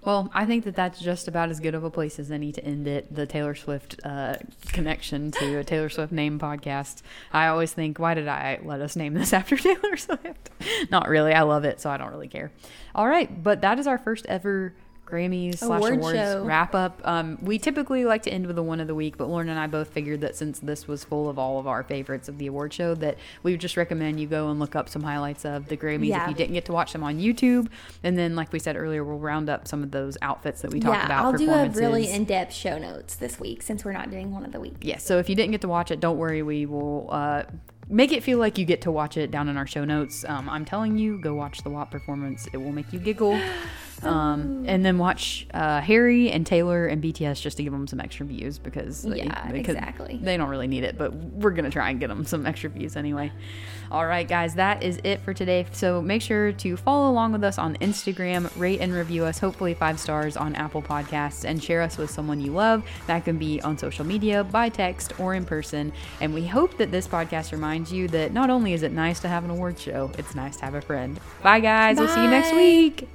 Well, I think that that's just about as good of a place as any to end it. The Taylor Swift uh, connection to a Taylor Swift name podcast. I always think, why did I let us name this *laughs* after Taylor Swift? Not really. I love it, so I don't really care. All right, but that is our first ever Grammys slash Award awards show. wrap up. Um, we typically like to end with a one of the week, but Lauren and I both figured that since this was full of all of our favorites of the award show, that we would just recommend you go and look up some highlights of the Grammys Yeah. if you didn't get to watch them on YouTube. And then, like we said earlier, we'll round up some of those outfits that we talked yeah about. i'll do a really in-depth show notes this week since we're not doing one of the week Yes. So if you didn't get to watch it, don't worry. We will uh, make it feel like you get to watch it down in our show notes. Um, I'm telling you, go watch the WAP performance. It will make you giggle. *laughs* Um, and then watch uh, Harry and Taylor and BTS just to give them some extra views because they, Yeah, exactly. they don't really need it, but we're gonna try and get them some extra views anyway. All right, guys, that is it for today. So make sure to follow along with us on Instagram, rate and review us, hopefully five stars on Apple Podcasts, and share us with someone you love. That can be on social media, by text, or in person. And we hope that this podcast reminds you that not only is it nice to have an award show, it's nice to have a friend. Bye, guys. We'll see you next Bye. week.